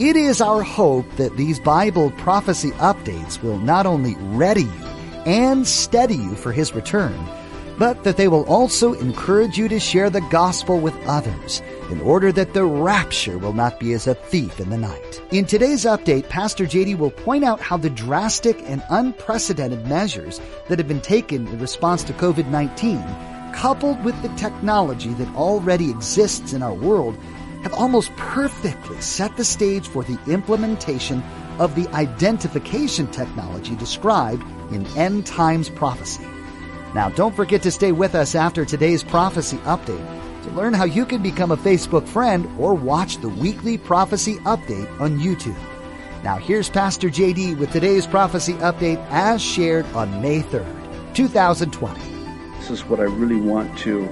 It is our hope that these Bible prophecy updates will not only ready you and steady you for His return, but that they will also encourage you to share the gospel with others in order that the rapture will not be as a thief in the night. In today's update, Pastor JD will point out how the drastic and unprecedented measures that have been taken in response to COVID-19, coupled with the technology that already exists in our world, have almost perfectly set the stage for the implementation of the identification technology described in end times prophecy. Now, don't forget to stay with us after today's prophecy update to learn how you can become a Facebook friend or watch the weekly prophecy update on YouTube. Now, here's Pastor JD with today's prophecy update as shared on May 3rd, 2020. This is what I really want to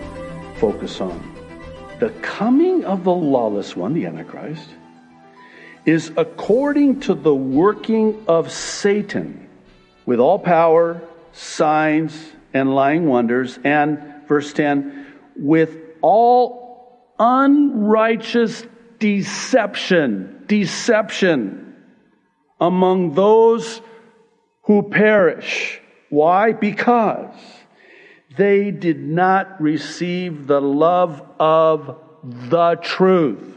focus on the coming of the lawless one, the Antichrist, is according to the working of Satan with all power, signs, and lying wonders, and verse 10, with all unrighteous deception, deception among those who perish. Why? Because they did not receive the love of the truth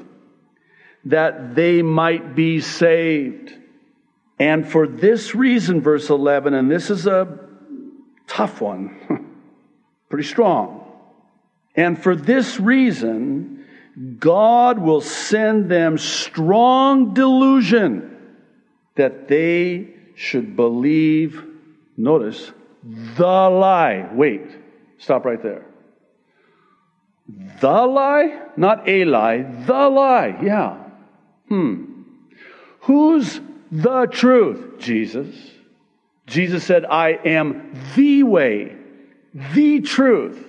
that they might be saved. And for this reason, verse 11, and this is a tough one, pretty strong. And for this reason, God will send them strong delusion that they should believe, notice, the lie. Wait, Stop right there. The lie? Not a lie. The lie. Yeah. Hmm. Who's the truth? Jesus. Jesus said, I am the way, the truth,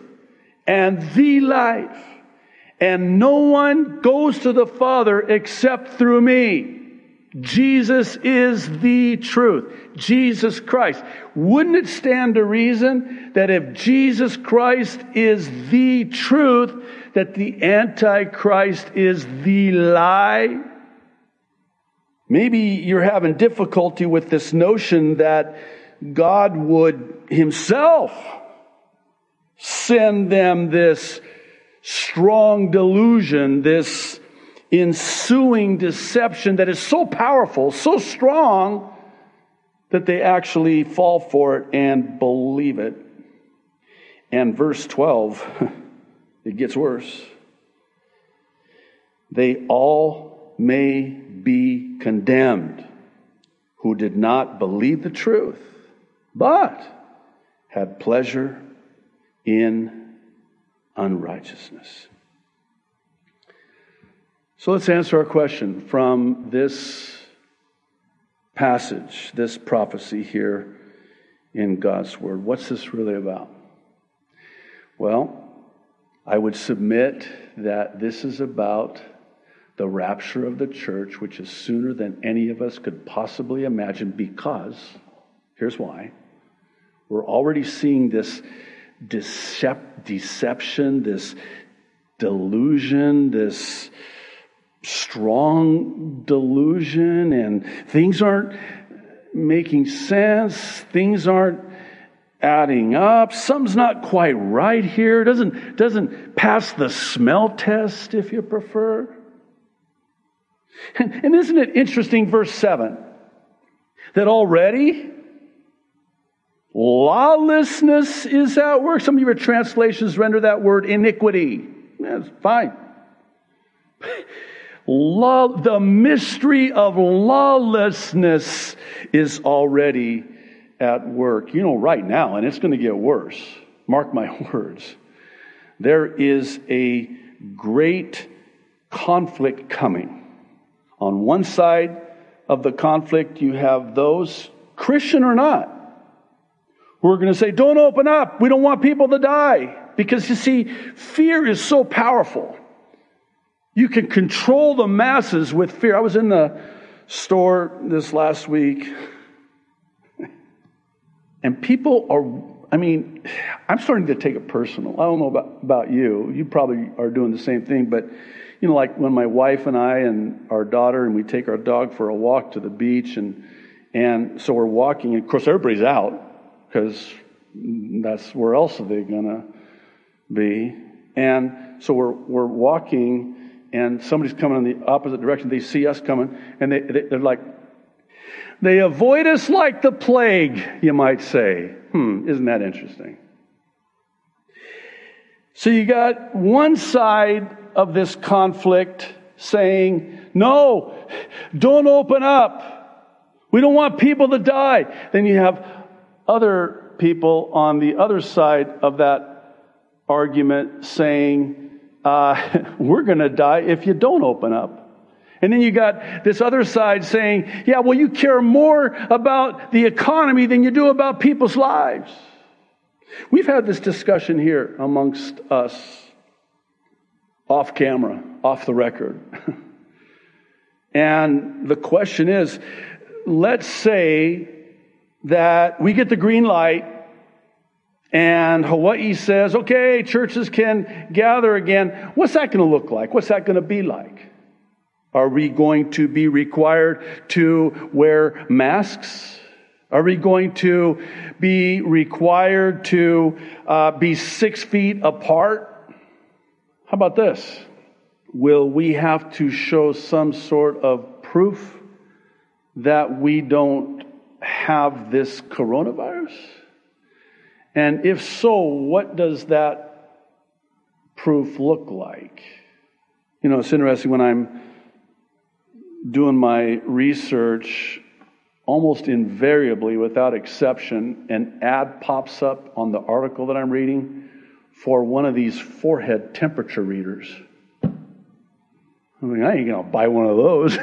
and the life. And no one goes to the Father except through me. Jesus is the truth. Jesus Christ. Wouldn't it stand to reason that if Jesus Christ is the truth, that the Antichrist is the lie? Maybe you're having difficulty with this notion that God would himself send them this strong delusion, this ensuing deception that is so powerful, so strong, that they actually fall for it and believe it. And verse 12, it gets worse. They all may be condemned who did not believe the truth, but had pleasure in unrighteousness. So let's answer our question from this passage, this prophecy here in God's Word. What's this really about? Well, I would submit that this is about the rapture of the church, which is sooner than any of us could possibly imagine, because here's why. We're already seeing this decep- deception, this delusion, this strong delusion and things aren't making sense. Things aren't adding up. Something's not quite right here. Doesn't, doesn't pass the smell test, if you prefer. And, and isn't it interesting, verse 7, that already lawlessness is at work? Some of your translations render that word iniquity. That's fine. The mystery of lawlessness is already at work. You know, right now, and it's going to get worse. Mark my words. There is a great conflict coming. On one side, of the conflict, you have those, Christian or not, who are going to say, Don't open up. We don't want people to die. Because you see, fear is so powerful. You can control the masses with fear. I was in the store this last week, and people are, I mean, I'm starting to take it personal. I don't know about, about you. You probably are doing the same thing, but you know, like when my wife and I and our daughter and we take our dog for a walk to the beach, and and so we're walking. And of course, everybody's out because that's where else are they gonna be? And so we're we're walking, and somebody's coming in the opposite direction. They see us coming, and they, they they're like, they avoid us like the plague, you might say. Hmm, isn't that interesting? So you got one side of this conflict saying, No, don't open up. We don't want people to die. Then you have other people on the other side of that argument saying, uh, We're going to die if you don't open up. And then you got this other side saying, Yeah, well, you care more about the economy than you do about people's lives. We've had this discussion here amongst us off camera, off the record. and the question is let's say that we get the green light and Hawaii says, okay, churches can gather again. What's that going to look like? What's that going to be like? Are we going to be required to wear masks? Are we going to be required to uh, be six feet apart? How about this? Will we have to show some sort of proof that we don't have this coronavirus? And if so, what does that proof look like? You know, it's interesting when I'm doing my research, almost invariably, without exception, an ad pops up on the article that I'm reading for one of these forehead temperature readers. I mean, I ain't to buy one of those.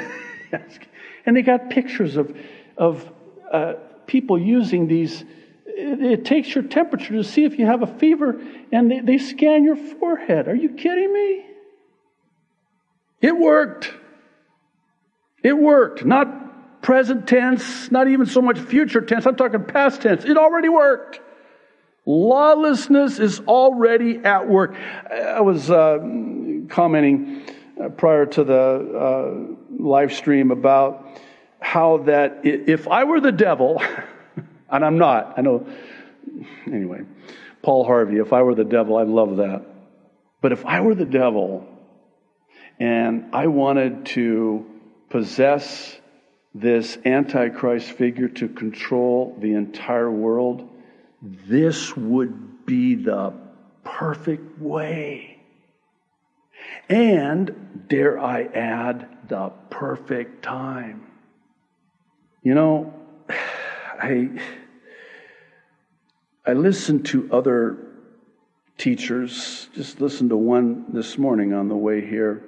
and they got pictures of, of uh, people using these. It, it, takes your temperature to see if you have a fever, and they, they scan your forehead. Are you kidding me? It worked. It worked. Not present tense, not even so much future tense. I'm talking past tense. It already worked. Lawlessness is already at work. I was uh, commenting uh, prior to the uh, live stream about how that if I were the devil, and I'm not, I know, anyway, Paul Harvey, if I were the devil, I'd love that. But if I were the devil and I wanted to possess this Antichrist figure to control the entire world, this would be the perfect way. And, dare I add, the perfect time. You know, I, I listened to other teachers, just listened to one this morning on the way here.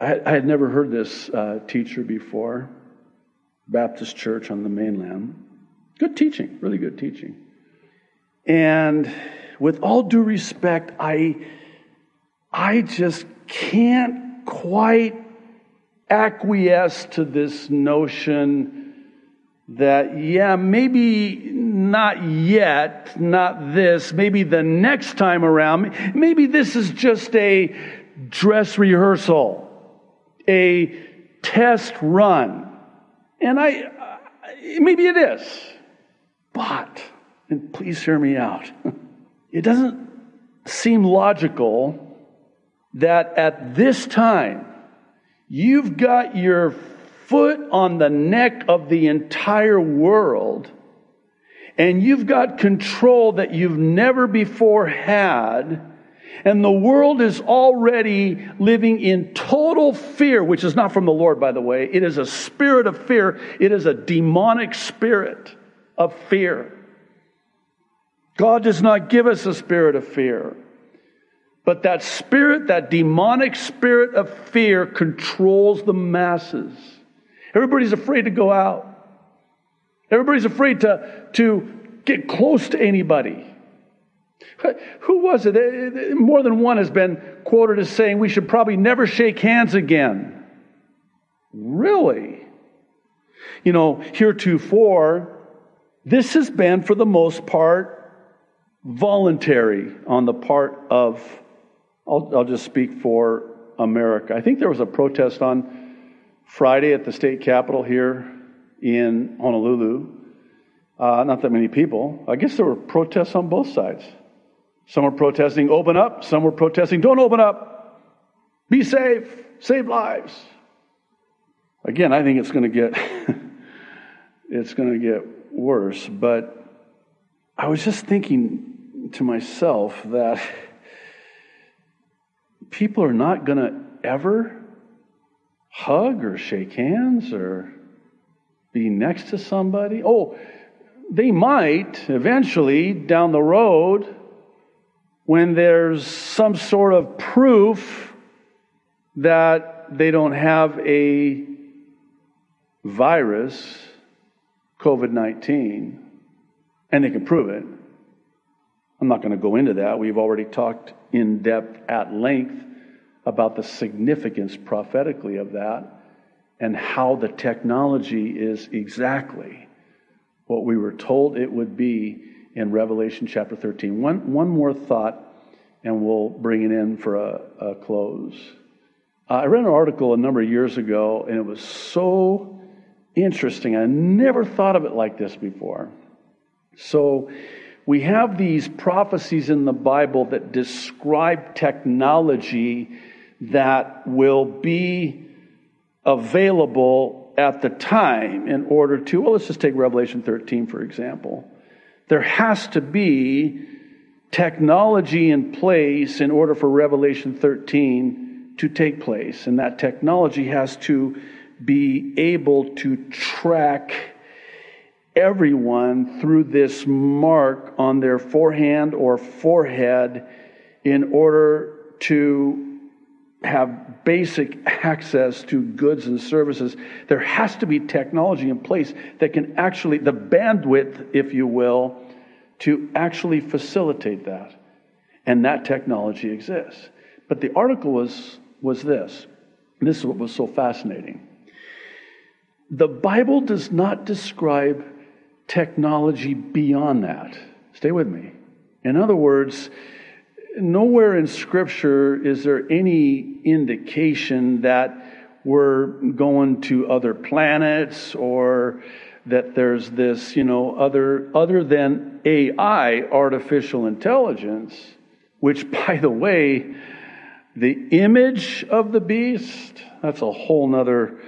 I, had never heard this uh, teacher before, Baptist Church on the mainland. Good teaching, really good teaching. And with all due respect, I, I just can't quite acquiesce to this notion that, yeah, maybe not yet, not this, maybe the next time around, maybe this is just a dress rehearsal, a test run. And I, maybe it is. But and please hear me out. It doesn't seem logical that at this time you've got your foot on the neck of the entire world and you've got control that you've never before had. And the world is already living in total fear, which is not from the Lord, by the way. It is a spirit of fear. It is a demonic spirit of fear. God does not give us a spirit of fear. But that spirit, that demonic spirit of fear, controls the masses. Everybody's afraid to go out. Everybody's afraid to, to get close to anybody. Who was it? More than one has been quoted as saying we should probably never shake hands again. Really? You know, heretofore, this has been for the most part voluntary on the part of, I'll, I'll just speak for America. I think there was a protest on Friday at the state capitol here in Honolulu. Uh, not that many people. I guess there were protests on both sides. Some were protesting, open up. Some were protesting, don't open up. Be safe. Save lives. Again, I think it's going to get it's going to get worse, but I was just thinking to myself that people are not going to ever hug or shake hands or be next to somebody. Oh, they might eventually down the road when there's some sort of proof that they don't have a virus, COVID 19, and they can prove it. I'm not going to go into that. We've already talked in depth at length about the significance prophetically of that and how the technology is exactly what we were told it would be in Revelation chapter 13. One, one more thought, and we'll bring it in for a, a close. I read an article a number of years ago, and it was so interesting. I never thought of it like this before. So, we have these prophecies in the Bible that describe technology that will be available at the time in order to, well, let's just take Revelation 13, for example. There has to be technology in place in order for Revelation 13 to take place. And that technology has to be able to track everyone through this mark on their forehand or forehead in order to have basic access to goods and services, there has to be technology in place that can actually, the bandwidth, if you will, to actually facilitate that. And that technology exists. But the article was, was this, this is what was so fascinating. The Bible does not describe technology beyond that. Stay with me. In other words, nowhere in Scripture is there any indication that we're going to other planets or that there's this, you know, other, other than AI, artificial intelligence, which, by the way, the image of the beast, that's a whole nother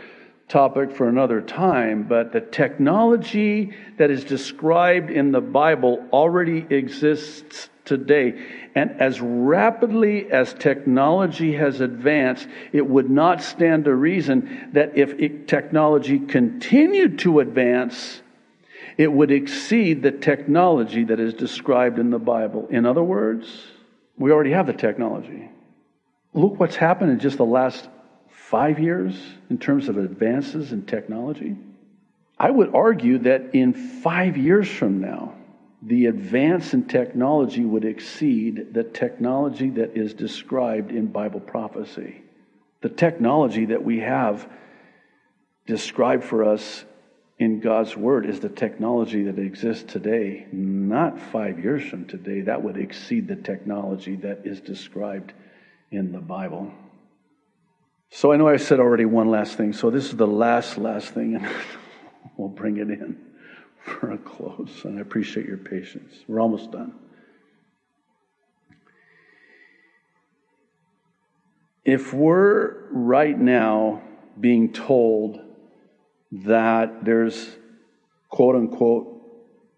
topic for another time, but the technology that is described in the Bible already exists today. And as rapidly as technology has advanced, it would not stand to reason that if technology continued to advance, it would exceed the technology that is described in the Bible. In other words, we already have the technology. Look what's happened in just the last five years in terms of advances in technology. I would argue that in five years from now, the advance in technology would exceed the technology that is described in Bible prophecy. The technology that we have described for us in God's Word is the technology that exists today, not five years from today. That would exceed the technology that is described in the Bible. So I know I said already one last thing, so this is the last, last thing, and we'll bring it in for a close, and I appreciate your patience. We're almost done. If we're right now being told that there's quote unquote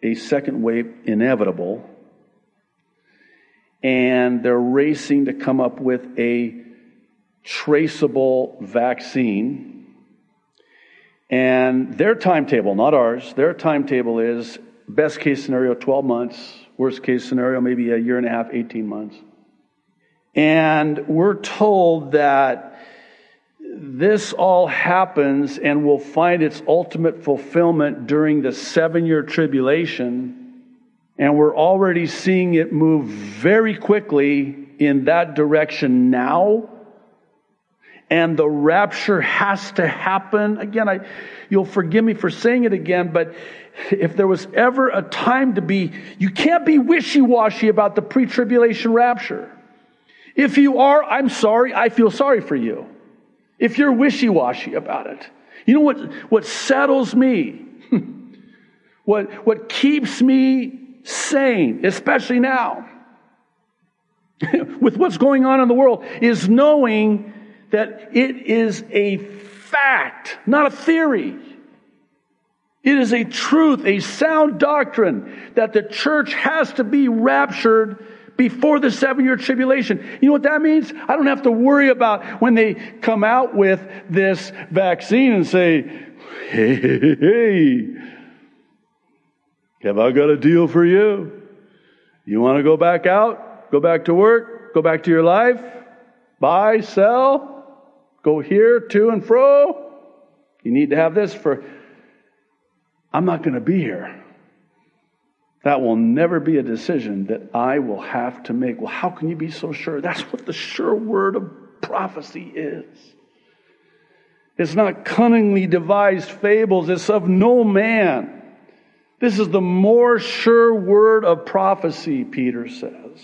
a second wave inevitable, and they're racing to come up with a traceable vaccine and their timetable, not ours, their timetable is best case scenario 12 months, worst case scenario maybe a year and a half, 18 months. And we're told that this all happens and will find its ultimate fulfillment during the seven year tribulation. And we're already seeing it move very quickly in that direction now. And the rapture has to happen. Again, I, you'll forgive me for saying it again, but if there was ever a time to be, you can't be wishy washy about the pre tribulation rapture. If you are, I'm sorry, I feel sorry for you. If you're wishy washy about it, you know what, what settles me, what, what keeps me sane, especially now, with what's going on in the world, is knowing that it is a fact, not a theory. It is a truth, a sound doctrine that the church has to be raptured before the seven year tribulation. You know what that means? I don't have to worry about when they come out with this vaccine and say, hey, hey, hey, have I got a deal for you? You want to go back out? Go back to work? Go back to your life? Buy, sell? Go here, to and fro? You need to have this for. I'm not going to be here. That will never be a decision that I will have to make. Well, how can you be so sure? That's what the sure word of prophecy is. It's not cunningly devised fables, it's of no man. This is the more sure word of prophecy, Peter says.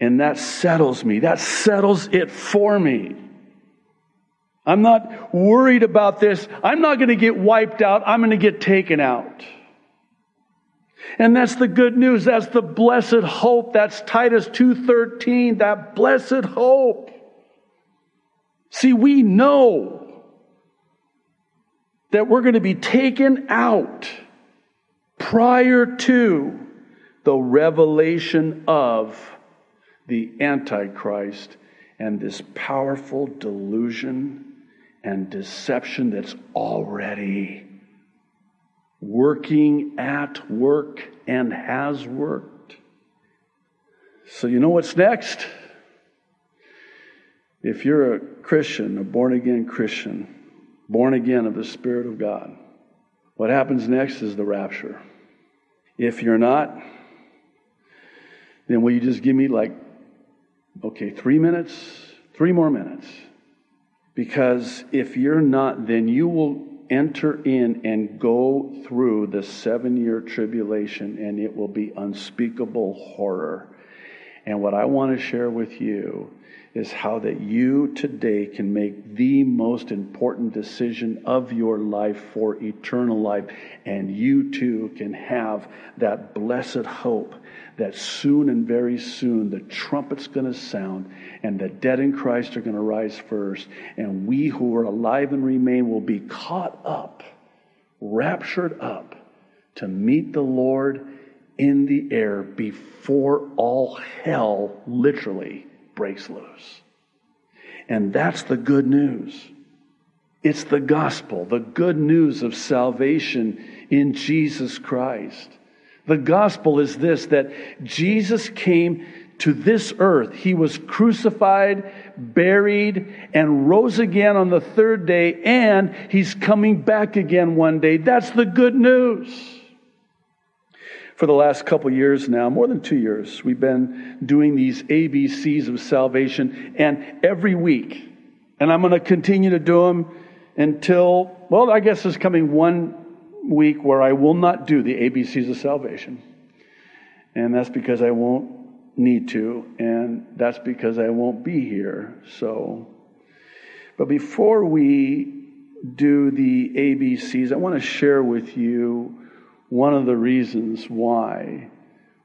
And that settles me. That settles it for me. I'm not worried about this. I'm not going to get wiped out. I'm going to get taken out. And that's the good news. That's the blessed hope. That's Titus 2:13, that blessed hope. See, we know that we're going to be taken out prior to the revelation of the Antichrist and this powerful delusion and deception that's already working at work and has worked. So, you know what's next? If you're a Christian, a born again Christian, born again of the Spirit of God, what happens next is the rapture. If you're not, then will you just give me like, okay, three minutes, three more minutes? Because if you're not, then you will enter in and go through the seven year tribulation, and it will be unspeakable horror. And what I want to share with you is how that you today can make the most important decision of your life for eternal life. And you too can have that blessed hope that soon and very soon the trumpet's going to sound and the dead in Christ are going to rise first. And we who are alive and remain will be caught up, raptured up to meet the Lord in the air before all hell literally breaks loose. And that's the good news. It's the gospel, the good news of salvation in Jesus Christ. The gospel is this that Jesus came to this earth. He was crucified, buried, and rose again on the third day, and he's coming back again one day. That's the good news. For the last couple years now, more than two years, we've been doing these ABCs of salvation, and every week, and I'm going to continue to do them until, well, I guess there's coming one week where I will not do the ABCs of salvation. And that's because I won't need to, and that's because I won't be here. So, but before we do the ABCs, I want to share with you one of the reasons why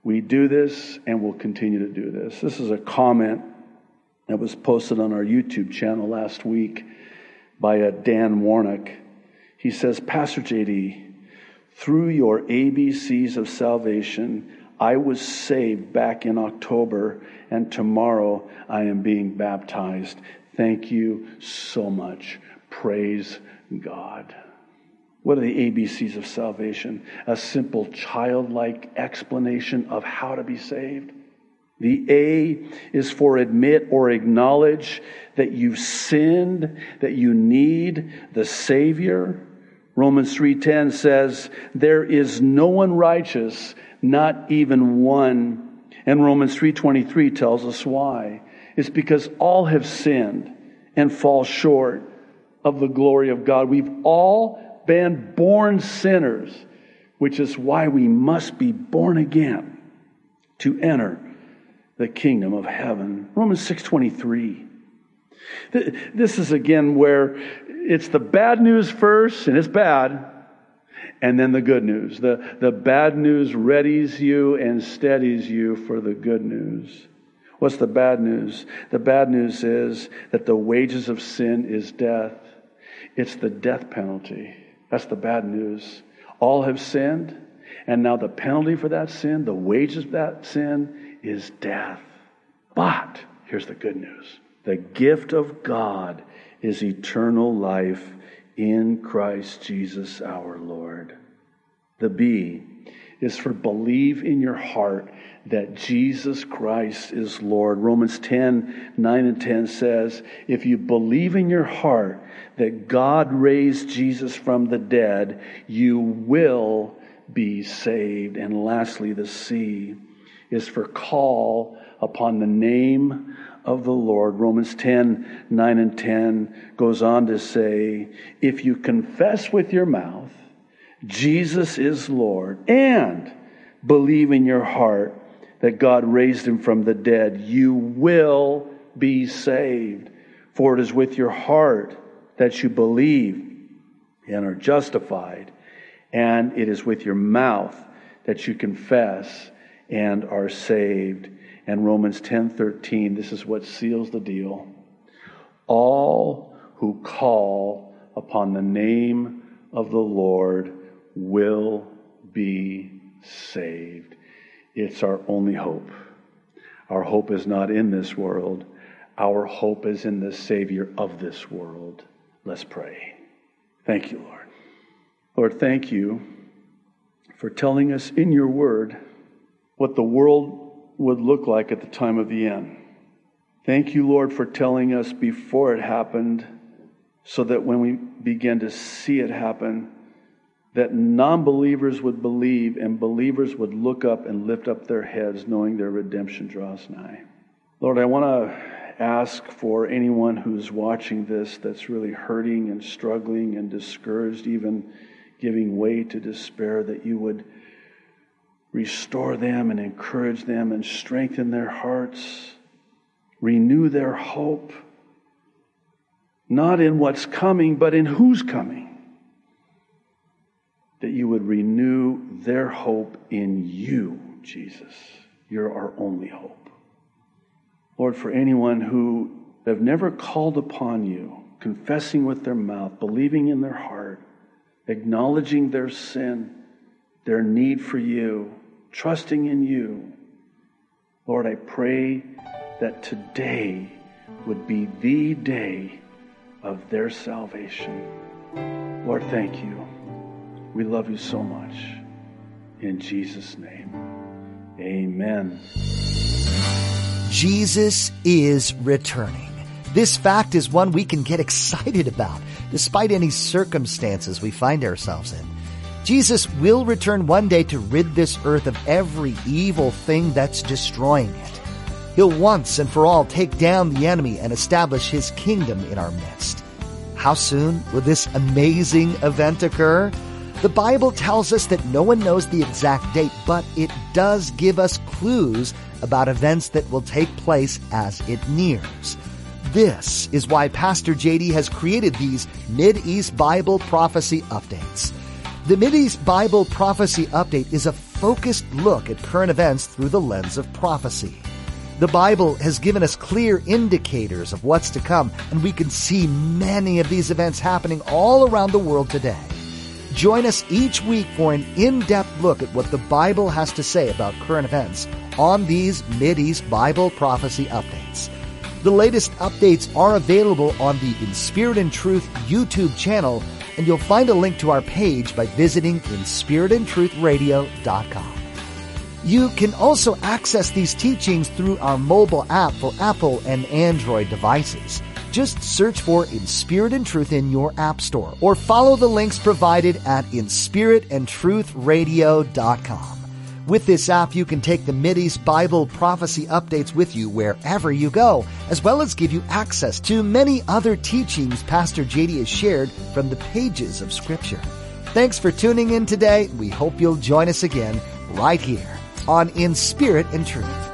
we do this and will continue to do this. This is a comment that was posted on our YouTube channel last week by a Dan Warnock. He says, Pastor JD, through your ABCs of salvation, I was saved back in October, and tomorrow I am being baptized. Thank you so much. Praise God. What are the ABCs of salvation? A simple childlike explanation of how to be saved. The A is for admit or acknowledge that you've sinned, that you need the Savior. Romans 3:10 says, "There is no one righteous, not even one." And Romans 3:23 tells us why. It's because all have sinned and fall short of the glory of God. We've all been born sinners, which is why we must be born again to enter the kingdom of heaven. Romans 6:23. This is again where it's the bad news first, and it's bad, and then the good news. The, the bad news readies you and steadies you for the good news. What's the bad news? The bad news is that the wages of sin is death. It's the death penalty. That's the bad news. All have sinned, and now the penalty for that sin, the wages of that sin, is death. But here's the good news the gift of God is eternal life in Christ Jesus our Lord. The B is for believe in your heart that Jesus Christ is Lord. Romans 10 9 and 10 says, If you believe in your heart that God raised Jesus from the dead, you will be saved. And lastly, the C is for call upon the name of the Lord. Romans 10 9 and 10 goes on to say, If you confess with your mouth, Jesus is Lord, and believe in your heart that God raised him from the dead, you will be saved. For it is with your heart that you believe and are justified, and it is with your mouth that you confess and are saved. And Romans 10:13, this is what seals the deal. All who call upon the name of the Lord will be saved. It's our only hope. Our hope is not in this world. Our hope is in the Savior of this world. Let's pray. Thank you, Lord. Lord, thank you for telling us in your word what the world would look like at the time of the end. Thank you, Lord, for telling us before it happened so that when we begin to see it happen, that non believers would believe and believers would look up and lift up their heads knowing their redemption draws nigh. Lord, I want to ask for anyone who's watching this that's really hurting and struggling and discouraged, even giving way to despair, that you would restore them and encourage them and strengthen their hearts, renew their hope, not in what's coming, but in who's coming that you would renew their hope in you, Jesus. You're our only hope. Lord, for anyone who have never called upon you, confessing with their mouth, believing in their heart, acknowledging their sin, their need for you, trusting in you, Lord, I pray that today would be the day of their salvation. Lord, thank you. We love you so much. In Jesus' name, amen. Jesus is returning. This fact is one we can get excited about, despite any circumstances we find ourselves in. Jesus will return one day to rid this earth of every evil thing that's destroying it. He'll once and for all take down the enemy and establish his kingdom in our midst. How soon will this amazing event occur? The Bible tells us that no one knows the exact date, but it does give us clues about events that will take place as it nears. This is why Pastor JD has created these Mid-East Bible Prophecy Updates. The Mid-East Bible Prophecy Update is a focused look at current events through the lens of prophecy. The Bible has given us clear indicators of what's to come, and we can see many of these events happening all around the world today. Join us each week for an in-depth look at what the Bible has to say about current events on these Mid-East Bible Prophecy Updates. The latest updates are available on the In Spirit and Truth YouTube channel, and you'll find a link to our page by visiting inspiritandtruthradio.com. You can also access these teachings through our mobile app for Apple and Android devices. Just search for In Spirit and Truth in your app store or follow the links provided at inspiritandtruthradio.com. With this app, you can take the Mideast Bible prophecy updates with you wherever you go, as well as give you access to many other teachings Pastor JD has shared from the pages of Scripture. Thanks for tuning in today. We hope you'll join us again right here on In Spirit and Truth.